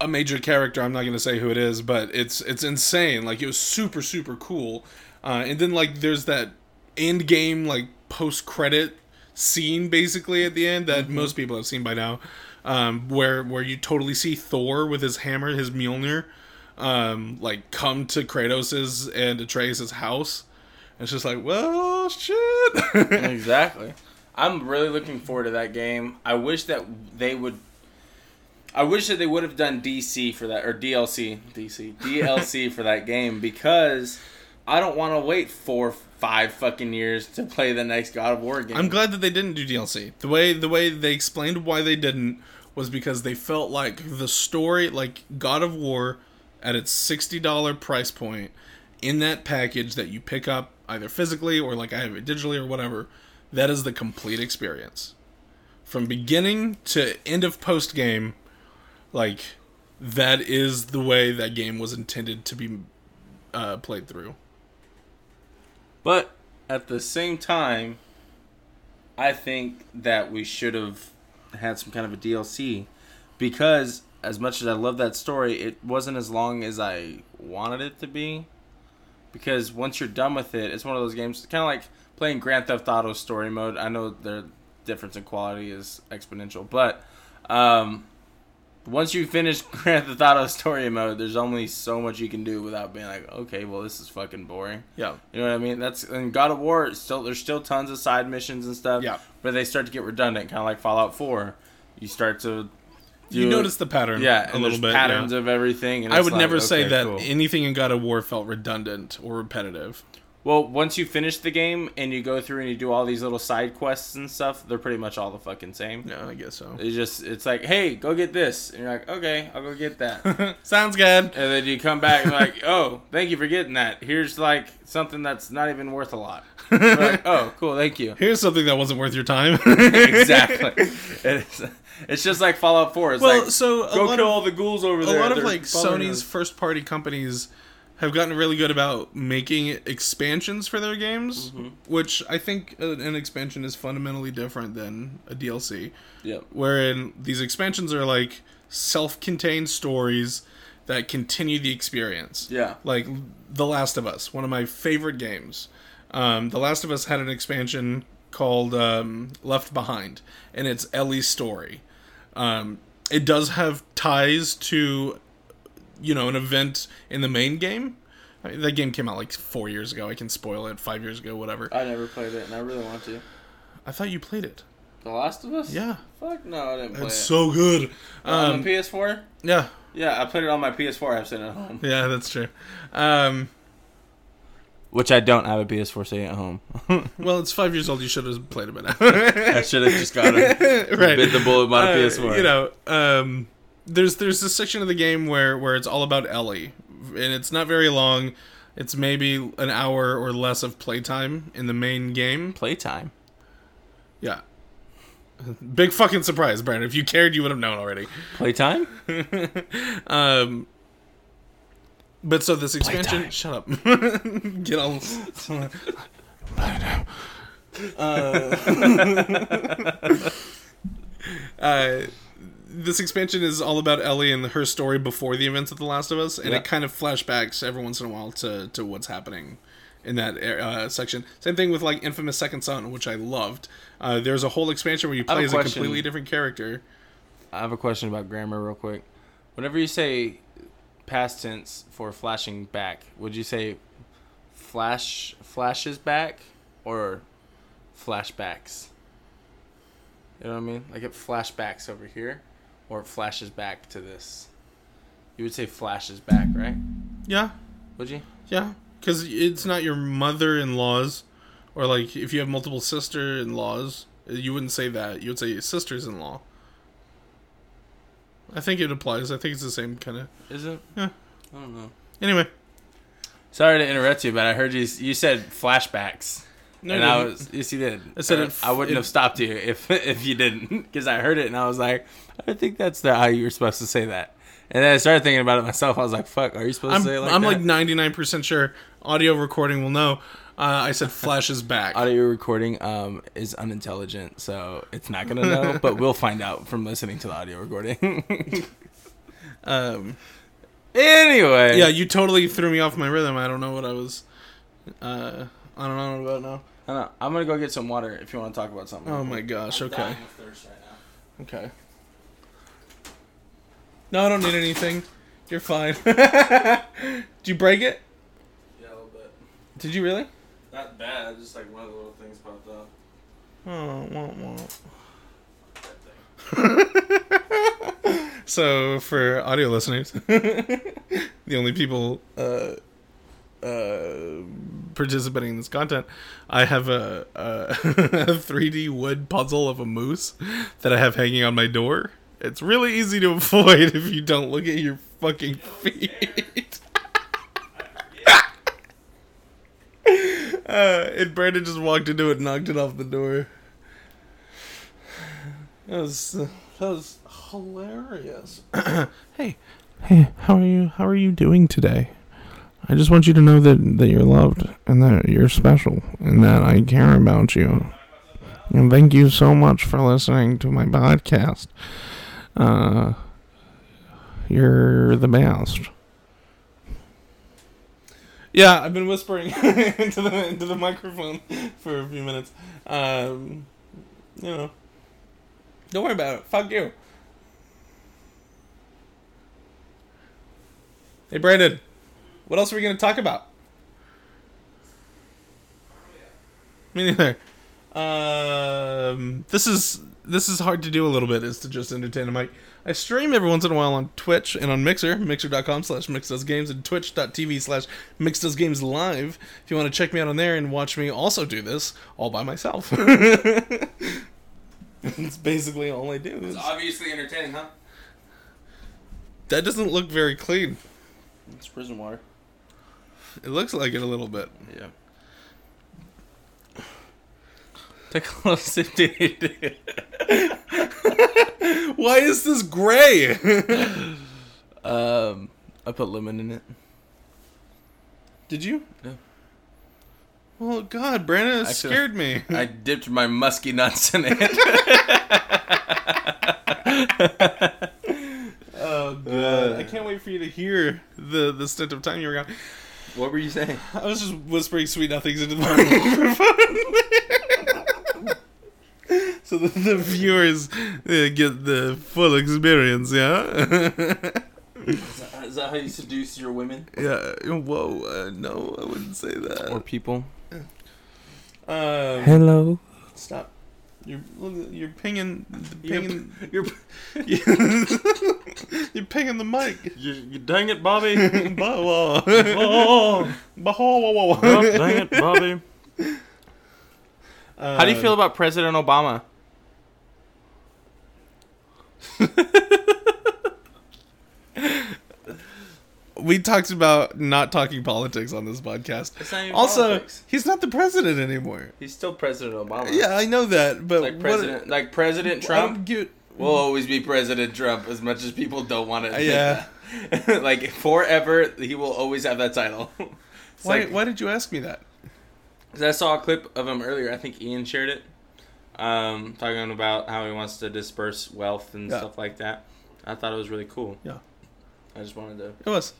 a major character. I'm not gonna say who it is, but it's it's insane. Like it was super super cool. Uh, and then like there's that end game like post credit scene basically at the end that most people have seen by now, um, where where you totally see Thor with his hammer, his Mjolnir, um, like come to Kratos's and Atreus' house. And it's just like, well, shit. <laughs>
exactly. I'm really looking forward to that game. I wish that they would. I wish that they would have done DC for that or DLC, DC, DLC for that game because I don't want to wait four, five fucking years to play the next God of War game.
I'm glad that they didn't do DLC. The way the way they explained why they didn't was because they felt like the story, like God of War, at its sixty dollar price point, in that package that you pick up either physically or like I have it digitally or whatever, that is the complete experience, from beginning to end of post game. Like that is the way that game was intended to be uh, played through.
But at the same time, I think that we should have had some kind of a DLC because as much as I love that story, it wasn't as long as I wanted it to be. Because once you're done with it, it's one of those games, kind of like playing Grand Theft Auto story mode. I know the difference in quality is exponential, but um, once you finish <laughs> Grand Theft Auto story mode, there's only so much you can do without being like, okay, well, this is fucking boring.
Yeah.
You know what I mean? That's in God of War. Still, there's still tons of side missions and stuff.
Yeah.
But they start to get redundant, kind of like Fallout Four. You start to.
You
do-
notice the pattern,
yeah,
a
and
little bit.
patterns
yeah.
of everything. And
I would
like,
never say that
cool.
anything in God of War felt redundant or repetitive.
Well, once you finish the game and you go through and you do all these little side quests and stuff, they're pretty much all the fucking same.
No, I guess so.
It's just, it's like, hey, go get this, and you're like, okay, I'll go get that. <laughs>
Sounds good.
And then you come back and like, oh, thank you for getting that. Here's like something that's not even worth a lot. Like, <laughs> oh, cool, thank you.
Here's something that wasn't worth your time. <laughs>
exactly. It's, it's just like Fallout 4. It's
Well,
like,
so
go kill
of-
all the ghouls over
a
there.
A lot of like Sony's first party companies have gotten really good about making expansions for their games,
Mm-hmm.
which I think uh, an expansion is fundamentally different than a DLC.
Yep.
Wherein these expansions are like self-contained stories that continue the experience.
Yeah.
like The Last of Us, one of my favorite games. Um, the Last of Us had an expansion called um, Left Behind, and it's Ellie's story. Um, it does have ties to, you know, an event in the main game. I mean, that game came out like four years ago. I can spoil it. Five years ago, whatever.
I never played it, and I really want to.
I thought you played it.
The Last of Us?
Yeah,
Fuck no, I didn't play
it's
it.
so good.
on
Um,
the PS4?
yeah,
Yeah, I played it on my PS4. I'm sitting at home. <laughs>
yeah, that's true. Um,
Which I don't have a PS4 sitting at home. <laughs>
well, it's five years old. You should have played it by now.
I should have just got it. <laughs>
right.
Bit the bullet, bought a
Uh,
PS4.
You know, um, there's there's this section of the game where where it's all about Ellie, and it's not very long. It's maybe an hour or less of playtime in the main game.
Playtime.
Yeah. Big fucking surprise, Brandon. If you cared, you would have known already.
Playtime? <laughs>
Um, but so this expansion.
Playtime.
Shut up. <laughs> Get all. <laughs> Uh, uh, this expansion is all about Ellie and her story before the events of The Last of Us, and
Yeah.
it kind of flashbacks every once in a while to, to what's happening in that uh, section. Same thing with like Infamous Second Son, which I loved. Uh, there's a whole expansion where you play
a
as a completely different character.
I have a question about grammar, real quick. Whenever you say past tense for flashing back, would you say flash flashes back or flashbacks? You know what I mean? Like it flashbacks over here, or it flashes back to this. You would say flashes back, right?
Yeah,
Would you?
Yeah, because it's not your mother-in-laws, or like if you have multiple sister-in-laws, you wouldn't say that. You would say sisters-in-law. I think it applies. I think it's the same kind of.
Is it?
Yeah.
I don't know.
Anyway,
Sorry to interrupt you, but I heard you. You said flashbacks.
No,
and I was, yes, you did.
I said
Uh,
it
I wouldn't
it-
have stopped you if <laughs> if you didn't, because I heard it and I was like, I think that's the how you were supposed to say that. And then I started thinking about it myself. I was like, "Fuck, are you supposed
I'm,
to say it like
I'm
that?"
like 99% sure audio recording will know. Uh, I said flashes back.
Audio recording um is unintelligent, so it's not gonna know. <laughs> but we'll find out from listening to the audio recording. <laughs>
Um,
anyway,
yeah, you totally threw me off my rhythm. I don't know what I was. Uh, I don't know about now.
I know. I'm gonna go get some water if you want to talk about something.
Oh my gosh.
I'm
Okay.
dying of right now.
Okay. No, I don't need anything. You're fine. <laughs> Did you break it?
Yeah, a little bit.
Did you really?
Not bad. Just like one of the little things popped up.
Oh, won't, won't. <laughs> So, for audio listeners, <laughs> the only people uh, uh, participating in this content, I have a, a <laughs> 3D wood puzzle of a moose that I have hanging on my door. It's really easy to <laughs> avoid if you don't look at your fucking feet. uh, and Brandon just walked into it and knocked it off the door. That was that was hilarious. <clears throat> hey, hey, how are you? How are you doing today? I just want you to know that that you're loved and that you're special and that I care about you. And thank you so much for listening to my podcast. Uh, you're the best. Yeah, I've been whispering <laughs> into the into the microphone <laughs> for a few minutes. Um, you know, don't worry about it. Fuck you. Hey, Brandon, what else are we gonna talk about? Me neither. Um, this is this is hard to do a little bit. Is to just entertain a mic. I stream every once in a while on Twitch and on Mixer, mixer.com slash mixdoesgames and twitch.tv slash mixdoesgames live. If you want to check me out on there and watch me also do this all by myself. <laughs> It's basically all I do.
It's obviously entertaining, huh?
That doesn't look very clean.
It's prison water.
It looks like it a little bit.
Yeah. Take a little sip, dude.
Why is this gray?
um, I put lemon in it.
Did you?
Yeah.
Oh God, Brandon, it
Actually-
scared me.
I dipped my musky nuts in it. <laughs>
Oh God, I can't wait for you to hear the the stint of time you were gone.
What were you saying? <laughs>
I was just whispering sweet nothings into the <laughs> microphone. <laughs> so the, the viewers uh, get the full experience. Yeah.
Is that how you seduce your women
yeah. Whoa. Uh, no, I wouldn't say that.
or people?
Um,
Hello.
stop. You're you're pinging.
You're-
Pinging.
You're, <laughs>
You're pinging the mic.
you, you dang it, Bobby.
Bah,
oh,
bah,
oh, dang it, Bobby. How do you
Uh,
feel about President Obama? <laughs>
We talked about not talking politics on this podcast.
It's not even
Also,
politics.
he's not the president anymore.
He's still President Obama.
Yeah, I know that, but
like
what-
President, like President Trump
get-
will always be President Trump, as much as people don't want to.
Yeah. <laughs>
like forever, he will always have that title. <laughs> It's
Why?
like,
why did you ask me that?
'cause I saw a clip of him earlier. I think Ian shared it, um, talking about how he wants to disperse wealth and
Yeah.
stuff like that. I thought it was really cool.
Yeah.
I just wanted to.
It was.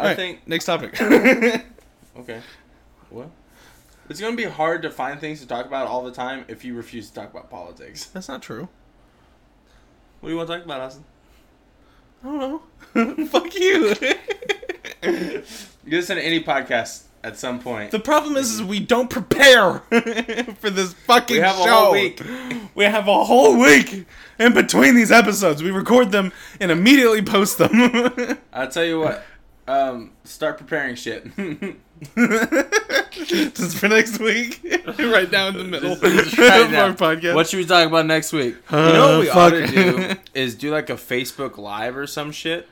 I think
next topic. <laughs>
okay. What? It's gonna be hard to find things to talk about all the time if you refuse to talk about politics.
That's not true.
What do you want to talk about, Austin?
I don't know. <laughs> Fuck you. <laughs>
You listen to any podcast at some point.
the problem is, is we don't prepare for this fucking
We have a
show.
whole week.
We have a whole week in between these episodes. We record them and immediately post them.
I'll tell you what. Um, start preparing shit. <laughs>
Just for next week, <laughs> right now in the middle of our podcast.
What should we talk about next week? you
Uh,
know what we ought to do is do like a Facebook Live or some shit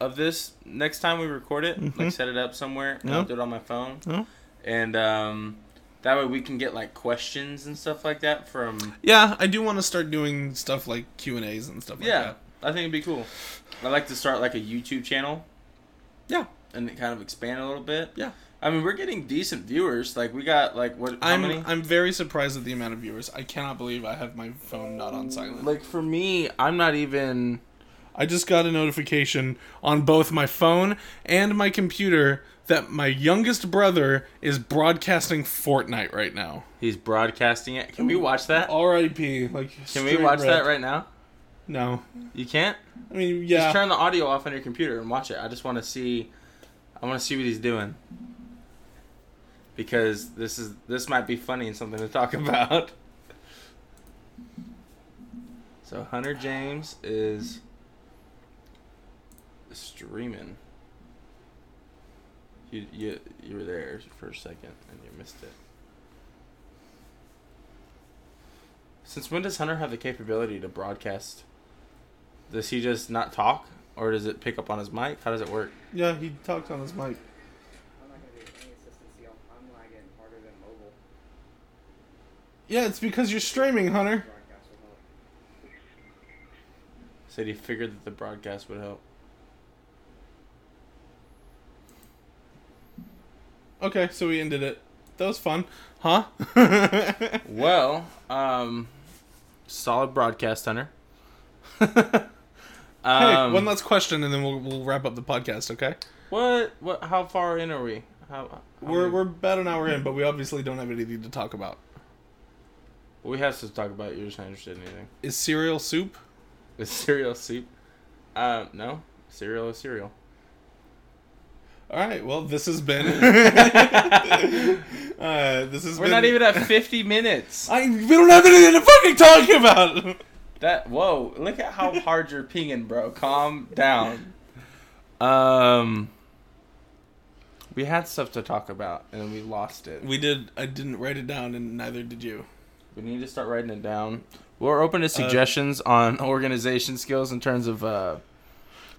of this next time we record it. Like set it up somewhere. and I'll do it on my phone.
Yeah.
And um, that way we can get like questions and stuff like that from.
Yeah, I do want to start doing stuff like Q and A's and stuff like
Yeah,
that.
I think it'd be cool. I'd like to start like a YouTube channel.
Yeah.
And kind of expand a little bit.
Yeah.
I mean, we're getting decent viewers. Like we got like what? How
I'm
many?
I'm very surprised at the amount of viewers. I cannot believe I have my phone not on silent.
Like for me, I'm not even.
I just got a notification on both my phone and my computer that my youngest brother is broadcasting Fortnite right now.
He's broadcasting it. Can we watch that?
R.I.P. Like,
Can we watch
rip.
that right now?
No,
You can't.
I mean,
Just
yeah.
turn the audio off on your computer and watch it. I just want to see. I want to see what he's doing. Because this is this might be funny and something to talk <laughs> about. So Hunter James is streaming. You you you were there for a second and you missed it. Since when does Hunter have the capability to broadcast? Does he just not talk, or does it pick up on his mic? How does it work?
yeah, he talked on his mic.
I'm not gonna get any assistance. I'm, I'm lagging harder than mobile
Yeah, it's because you're streaming, Hunter.
Said he figured that the broadcast would help.
Okay, so we ended it. That was fun, huh? <laughs>
Well, um, solid broadcast, Hunter. <laughs>
hey,
um,
one last question, and then we'll, we'll wrap up the podcast. Okay?
what? What? How far in are we? How? how
We're
many-
we're about an hour in, but we obviously don't have anything to talk about.
we have to talk about. You're just not interested in anything.
Is cereal soup?
Is cereal soup? Uh, no. Cereal is cereal.
All right. Well, this has been. <laughs> <laughs> uh, this has
We're
been.
not even at 50 minutes.
I we don't have anything to fucking talk about. <laughs>
That whoa! Look at how hard you're pinging, bro. Calm down. Um, we had stuff to talk about and we lost it.
we did. I didn't write it down, and neither did you.
We need to start writing it down. We're open to suggestions on <laughs> organization skills in terms of. uh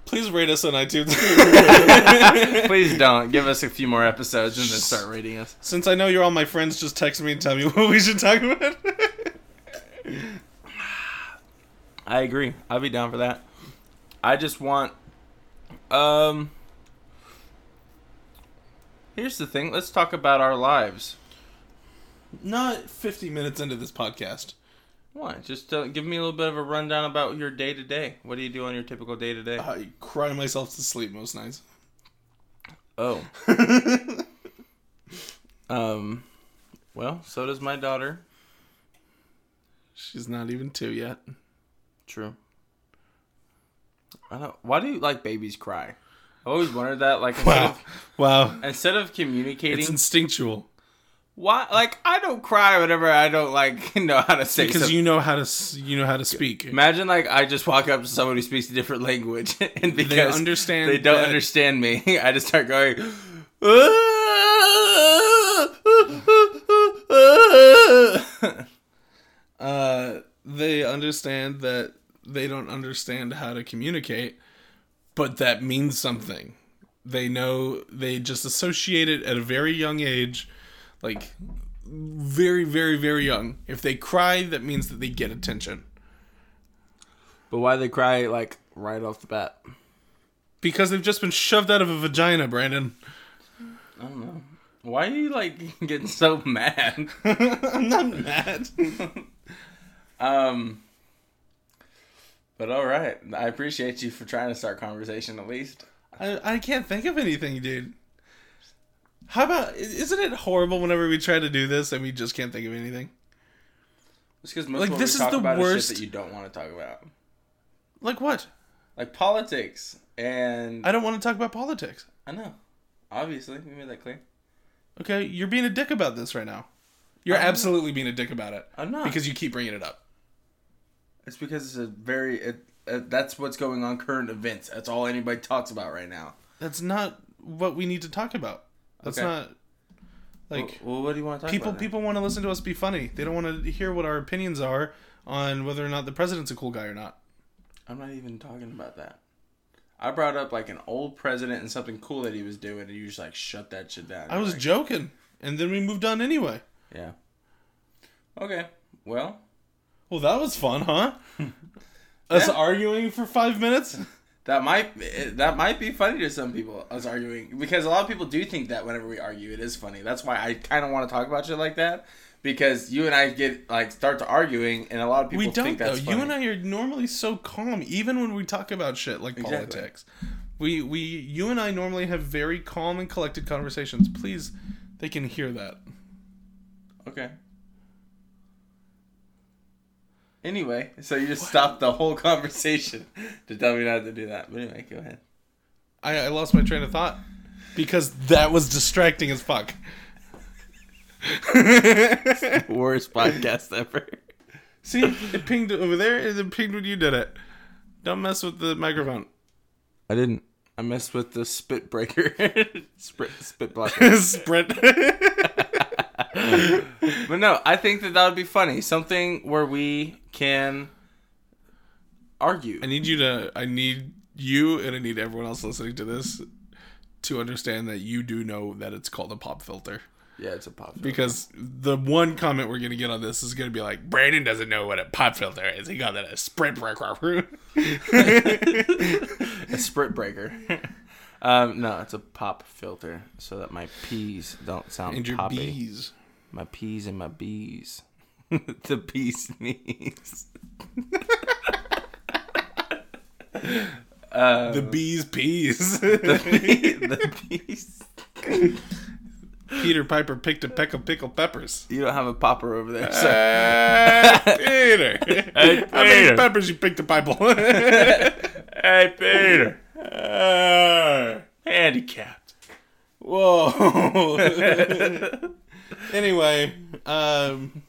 Please rate us on iTunes. <laughs>
Please <laughs> don't give us a few more episodes and then start rating us.
Since I know you're all my friends, just text me and tell me what we should talk about.
I agree. I'll be down for that. I just want. Um. Here's the thing. Let's talk about our lives.
not 50 minutes into this podcast.
Why? Just uh, give me a little bit of a rundown about your day to day. What do you do on your typical day to day?
I cry myself to sleep most nights.
Oh. <laughs> um. Well, so does my daughter.
She's not even two yet.
True. I don't. Why do you like babies cry? I always wondered that. Like, instead,
Wow.
of, <laughs>
Wow.
instead of communicating,
It's instinctual
why? Like, I don't cry whenever I don't like <laughs> know how to say
because
something.
you know how to you know how to speak.
Imagine like I just walk up to someone who speaks a different language, <laughs> and because they
understand
they don't
that-
understand me, I just start going.
Uh, they understand that they don't understand how to communicate, but that means something. They know they just associate it at a very young age, like very, very, very young. If they cry, that means that they get attention
but why they cry like right off the bat?
because they've just been shoved out of a vagina, Brandon.
I don't know. Why are you like <laughs> getting so mad? <laughs>
I'm not mad. <laughs>
Um. But all right, I appreciate you for trying to start conversation at least.
I, I can't think of anything, dude. How about isn't it horrible whenever we try to do this and we just can't think of anything?
It's because most
Like, this is the
is
worst-
shit that you don't want to talk about,
Like what?
like politics. And I,
don't want to talk about politics.
I know, obviously, we made that clear.
Okay, you're being a dick about this right now. You're
I'm-
absolutely being a dick about it
I'm not
because you keep bringing it up.
It's because it's a very it, uh, that's what's going on current events. That's all anybody talks about right now.
That's not what we need to talk about. That's
Okay.
not like
well, well, what do you want to talk
people
about?
people want to listen to us be funny. They don't want to hear what our opinions are on whether or not the president's a cool guy or not.
I'm not even talking about that. I brought up like an old president and something cool that he was doing, and you just like shut that shit down.
I was
like,
joking, and then we moved on anyway.
yeah. Okay. Well,
Well, that was fun, huh? <laughs> Us
Yeah.
arguing for five minutes. <laughs>
that might that might be funny to some people. Us arguing because a lot of people do think that whenever we argue, it is funny. That's why I kind of want to talk about shit like that because you and I get like start to arguing, and a lot of people
we don't
think
though.
that's funny.
You and I are normally so calm, even when we talk about shit like
Exactly.
politics. We we you and I normally have very calm and collected conversations. Please, they can hear that.
Okay. Anyway, so you just stopped the whole conversation to tell me not to do that. But anyway, go ahead.
I, I lost my train of thought because that was distracting as fuck. <laughs>
Worst podcast ever.
See, it pinged over there, and it pinged when you did it. Don't mess with the microphone.
I didn't. I messed with the spit breaker. <laughs> spit, spit blocker. <laughs>
Sprint. <laughs>
But no, I think that that would be funny. Something where we can argue.
I need you to. I need you, and I need everyone else listening to this to understand that you do know that it's called a pop filter.
Yeah, it's a pop. filter.
Because the one comment we're gonna get on this is gonna be like, Brandon doesn't know what a pop filter is. He got that a sprint breaker.
a sprit breaker. <laughs> <laughs> um, no, it's a pop filter, so that my peas don't sound
and your
poppy.
bees.
My P's and my B's. <laughs> the bee's knees. uh,
The bees peas. <laughs>
the, bee, the bees.
Peter Piper picked a peck of pickled peppers.
You don't have a popper over there, sir.
Uh, <laughs> Peter.
Hey,
How many peppers you picked a Bible?
hey, Peter.
Uh,
Handicapped.
Whoa. Anyway, um,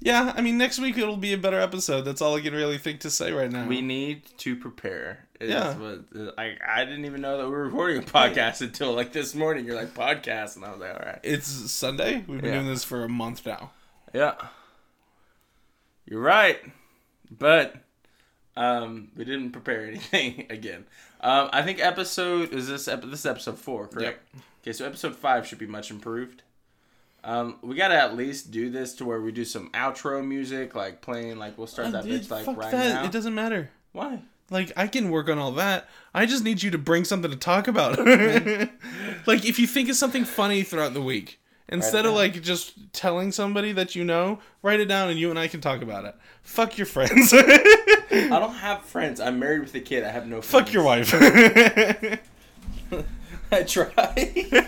yeah, I mean, next week it'll be a better episode. That's all I can really think to say right now.
We need to prepare.
Yeah.
What, I, I didn't even know that we were recording a podcast until like this morning. You're like podcast, and I was like, all right.
it's Sunday. We've been
Yeah.
doing this for a month now.
Yeah. You're right. But um we didn't prepare <laughs> anything again. Um I think episode is this ep- this is episode 4, correct? Okay, so episode 5 should be much improved. Um we got to at least do this to where we do some outro music like playing like we'll start that
Uh, Dude,
bitch like
fuck
right
that.
now.
It doesn't matter.
Why?
Like I can work on all that. I just need you to bring something to talk about. <laughs> <laughs> like if you think of something funny throughout the week, instead of like just telling somebody that you know, write it down and you and I can talk about it. Fuck your friends. <laughs>
I don't have friends. I'm married with a kid. I have no friends.
Fuck your wife.
I try.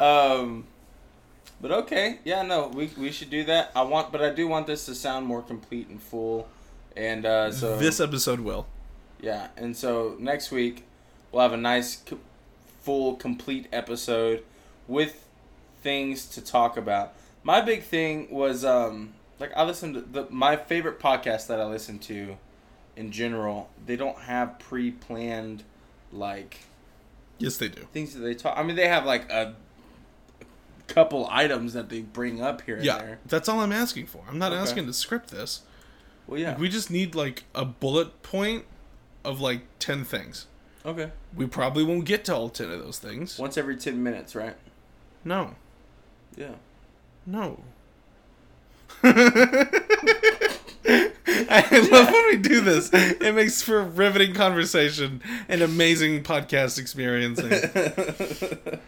Um, But okay, yeah, no, we we should do that. I want, but I do want this to sound more complete and full. And uh, so
this episode will.
Yeah, and so next week we'll have a nice, full, complete episode with things to talk about. My big thing was um, like I listened to the my favorite podcast that I listen to, in general. They don't have pre-planned like
Yes, they do.
things that they talk. I mean, they have like a couple items that they bring up here and
Yeah,
there.
that's all I'm asking for. I'm not
Okay.
asking to script this.
Well, yeah.
We just need like a bullet point of like ten things.
okay.
We probably won't get to all ten of those things.
Once every ten minutes, right?
No,
Yeah.
no. <laughs> I love when we do this. It makes for riveting conversation and amazing podcast experiencing. <laughs>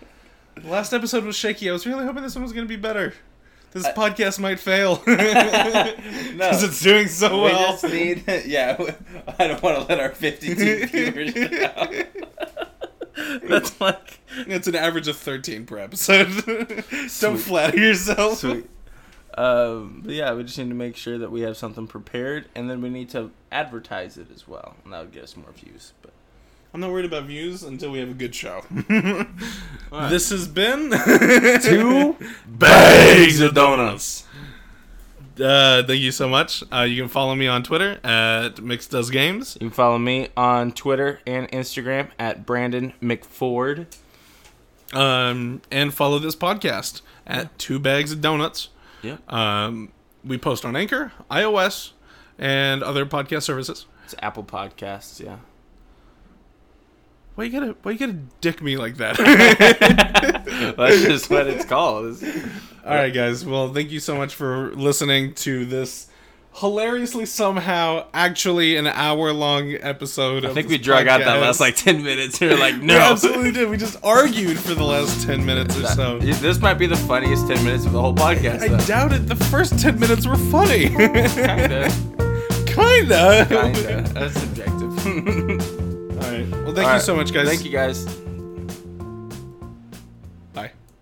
Last episode was shaky. I was really hoping this one was going to be better. This
I-
podcast might fail <laughs> <laughs> because it's doing so
We
well.
just need, <laughs> yeah. I don't want to let our 52 viewers down. That's like
It's an average of 13 per episode. Don't flatter yourself.
sweet. Um, but yeah, we just need to make sure that we have something prepared, and then we need to advertise it as well, and that would get us more views. But
I'm not worried about views until we have a good show. <laughs>
Alright.
This has been <laughs>
two <laughs>
Bags of donuts.
Uh, thank you so much. Uh, you can follow me on Twitter at Mix Does Games.
You can follow me on Twitter and Instagram at Brandon McFord.
Um, and follow this podcast at Two Bags of Donuts.
Yeah,
Um, we post on Anchor, iOS, and other podcast services.
it's Apple Podcasts. Yeah.
Why you gotta why you gotta dick me like that? <laughs>
That's just what it's called.
All right, guys. Well, thank you so much for listening to this hilariously somehow actually an hour long episode.
I think we drug out that last like ten minutes. You're like,
We
no.
absolutely did. We just argued for the last ten minutes or so.
This might be the funniest ten minutes of the whole podcast.
I
though.
doubt it. The first ten minutes were funny. <laughs>
Kinda. <laughs>
Kinda.
Kinda. That's subjective.
All right. Well, thank
All
you
right.
so much, guys.
Thank you guys.